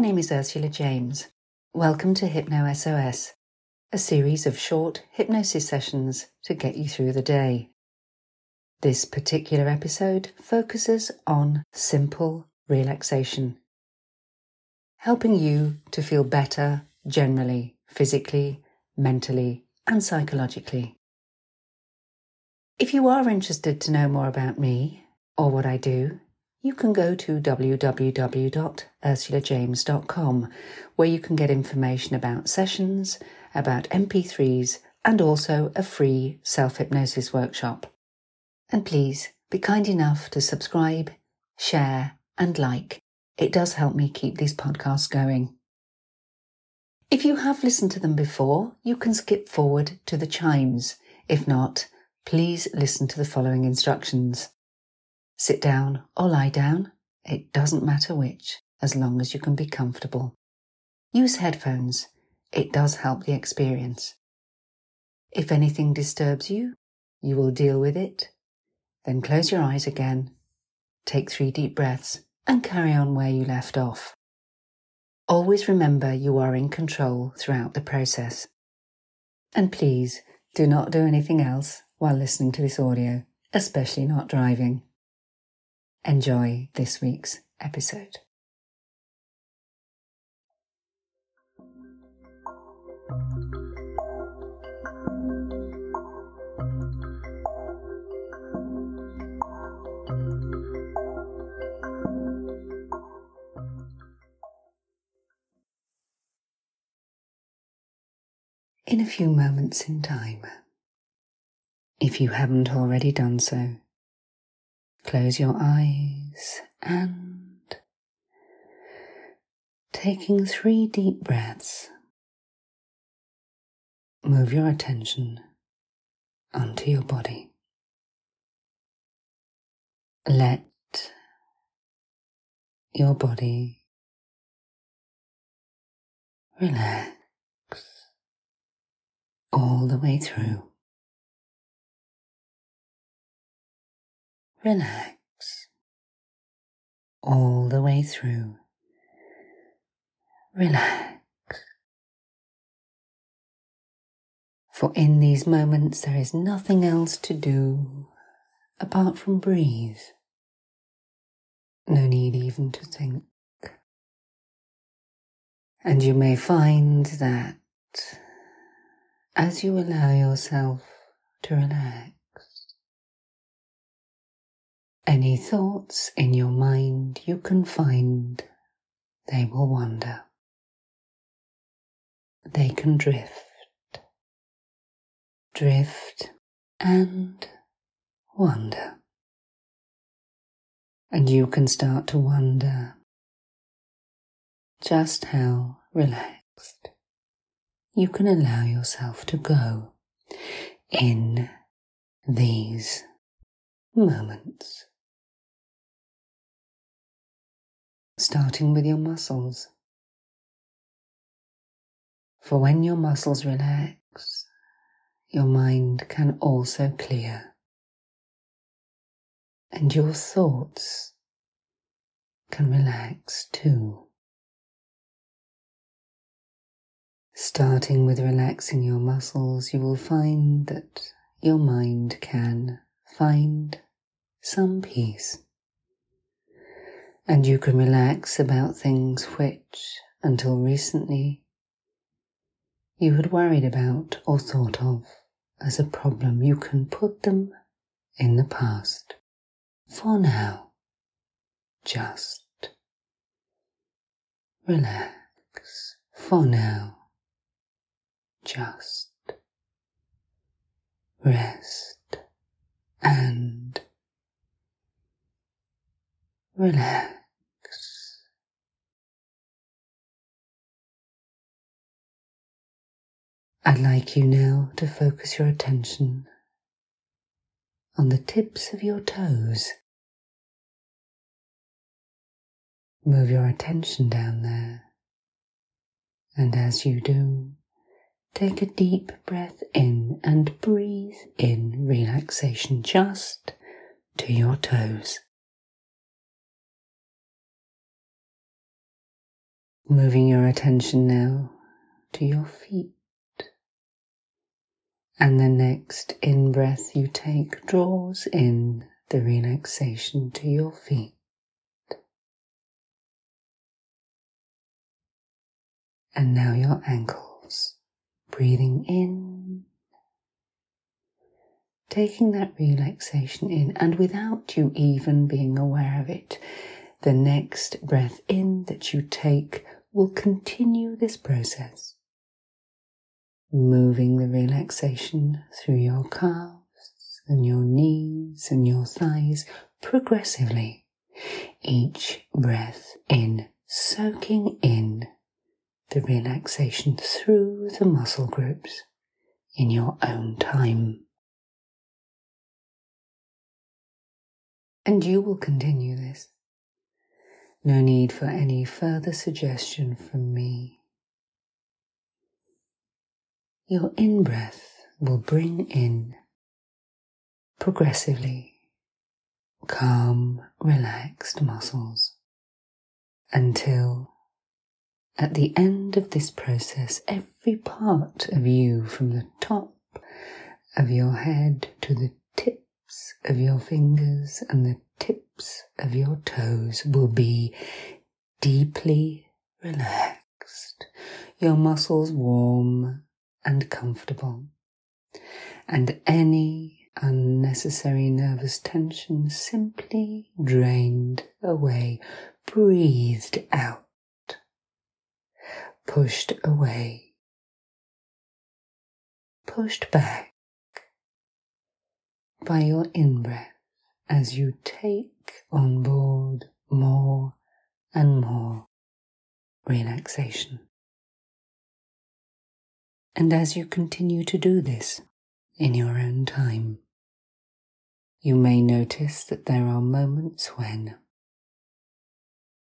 name is Ursula James. Welcome to Hypno SOS, a series of short hypnosis sessions to get you through the day. This particular episode focuses on simple relaxation, helping you to feel better generally, physically, mentally, and psychologically. If you are interested to know more about me or what I do, you can go to www.ursulajames.com where you can get information about sessions, about MP3s, and also a free self hypnosis workshop. And please be kind enough to subscribe, share, and like. It does help me keep these podcasts going. If you have listened to them before, you can skip forward to the chimes. If not, please listen to the following instructions. Sit down or lie down, it doesn't matter which, as long as you can be comfortable. Use headphones, it does help the experience. If anything disturbs you, you will deal with it. Then close your eyes again, take three deep breaths, and carry on where you left off. Always remember you are in control throughout the process. And please do not do anything else while listening to this audio, especially not driving. Enjoy this week's episode. In a few moments in time, if you haven't already done so, Close your eyes and taking three deep breaths, move your attention onto your body. Let your body relax all the way through. Relax all the way through. Relax. For in these moments there is nothing else to do apart from breathe. No need even to think. And you may find that as you allow yourself to relax, any thoughts in your mind you can find, they will wander. They can drift, drift and wander. And you can start to wonder just how relaxed you can allow yourself to go in these moments. Starting with your muscles. For when your muscles relax, your mind can also clear, and your thoughts can relax too. Starting with relaxing your muscles, you will find that your mind can find some peace and you can relax about things which, until recently, you had worried about or thought of as a problem. You can put them in the past for now. Just relax for now. Just rest and relax. I'd like you now to focus your attention on the tips of your toes. Move your attention down there, and as you do, take a deep breath in and breathe in relaxation just to your toes. Moving your attention now to your feet. And the next in breath you take draws in the relaxation to your feet. And now your ankles. Breathing in, taking that relaxation in, and without you even being aware of it, the next breath in that you take will continue this process moving the relaxation through your calves and your knees and your thighs progressively. Each breath in, soaking in the relaxation through the muscle groups in your own time. And you will continue this. No need for any further suggestion from me. Your in breath will bring in progressively calm, relaxed muscles until at the end of this process, every part of you from the top of your head to the tips of your fingers and the tips of your toes will be deeply relaxed, your muscles warm and comfortable. And any unnecessary nervous tension simply drained away, breathed out, pushed away, pushed back by your in breath as you take on board more and more relaxation. And as you continue to do this in your own time, you may notice that there are moments when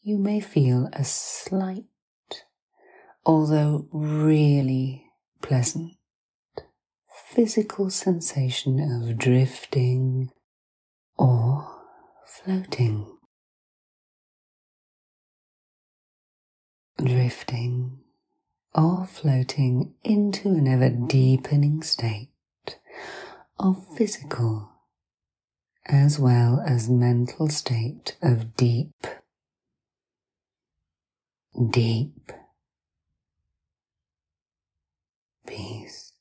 you may feel a slight, although really pleasant, physical sensation of drifting or floating. Drifting or floating into an ever deepening state of physical as well as mental state of deep, deep peace.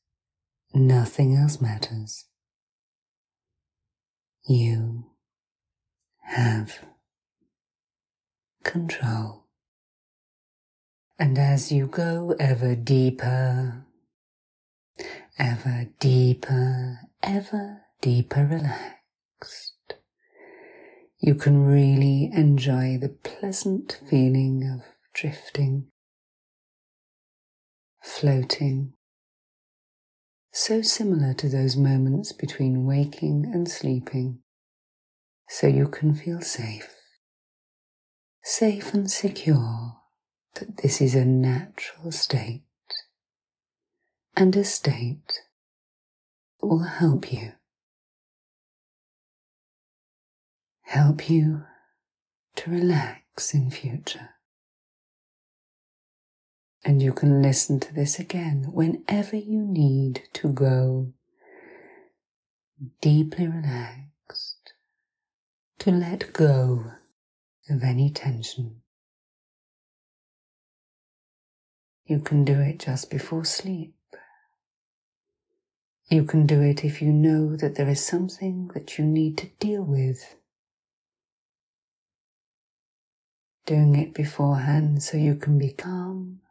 Nothing else matters. You have control. And as you go ever deeper, ever deeper, ever deeper relaxed, you can really enjoy the pleasant feeling of drifting, floating, so similar to those moments between waking and sleeping, so you can feel safe, safe and secure that this is a natural state and a state that will help you. Help you to relax in future. And you can listen to this again whenever you need to go deeply relaxed, to let go of any tension. You can do it just before sleep. You can do it if you know that there is something that you need to deal with. Doing it beforehand so you can be calm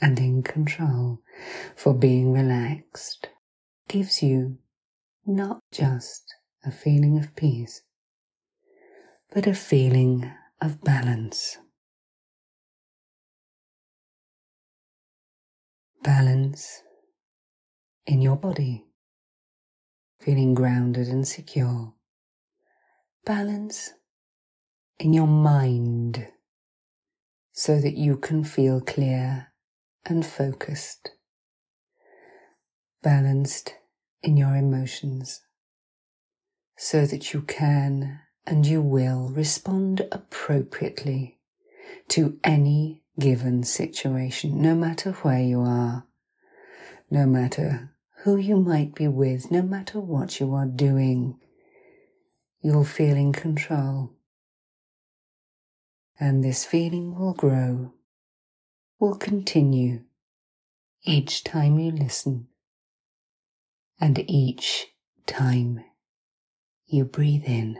and in control, for being relaxed gives you not just a feeling of peace, but a feeling of balance. balance in your body, feeling grounded and secure. Balance in your mind so that you can feel clear and focused. Balanced in your emotions so that you can and you will respond appropriately to any given situation, no matter where you are, no matter who you might be with, no matter what you are doing, you'll feel in control. And this feeling will grow, will continue each time you listen and each time you breathe in.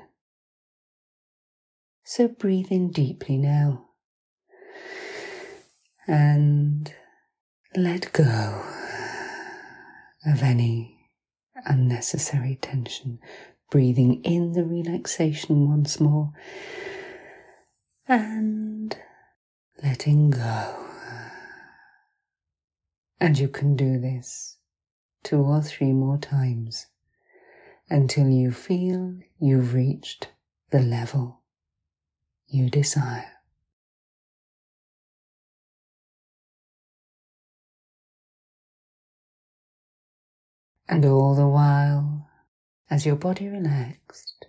So breathe in deeply now and let go of any unnecessary tension. Breathing in the relaxation once more and letting go. And you can do this two or three more times until you feel you've reached the level you desire. And all the while, as your body relaxed,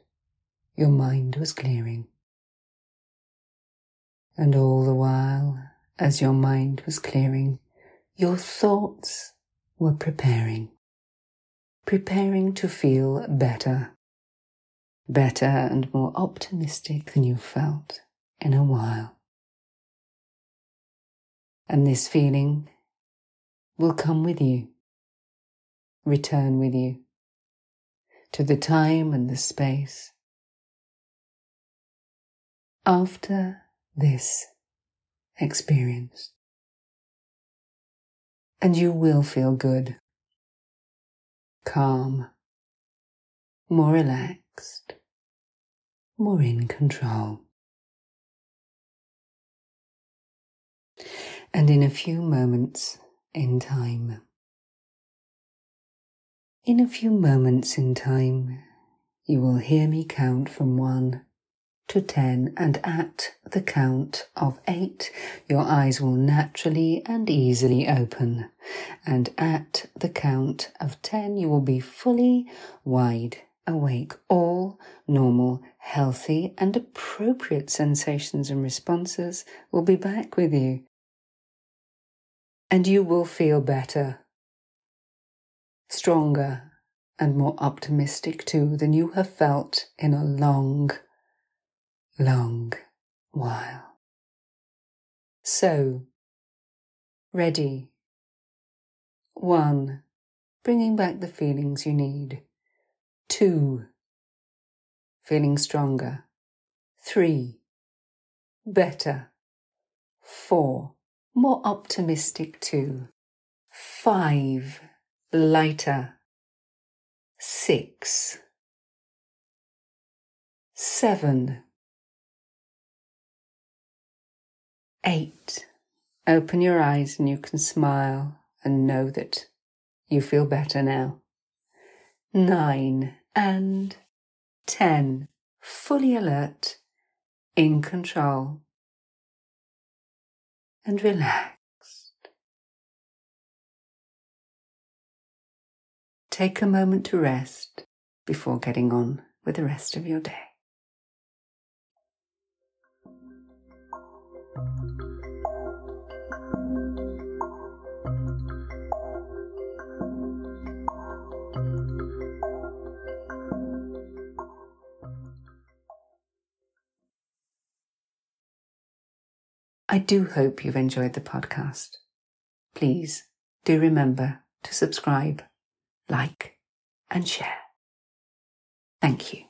your mind was clearing. And all the while, as your mind was clearing, your thoughts were preparing, preparing to feel better, better and more optimistic than you felt in a while. And this feeling will come with you, return with you to the time and the space after this experience and you will feel good, calm, more relaxed, more in control. And in a few moments in time, in a few moments in time, you will hear me count from one to 10 and at the count of 8 your eyes will naturally and easily open. And at the count of 10 you will be fully wide awake. All normal healthy and appropriate sensations and responses will be back with you. And you will feel better stronger and more optimistic too than you have felt in a long long while. So, ready. One, bringing back the feelings you need. Two, feeling stronger. Three, better. Four, more optimistic too. Five, lighter. Six, seven, Eight. Open your eyes and you can smile and know that you feel better now. Nine and ten. Fully alert, in control, and relaxed. Take a moment to rest before getting on with the rest of your day. I do hope you've enjoyed the podcast. Please do remember to subscribe, like, and share. Thank you.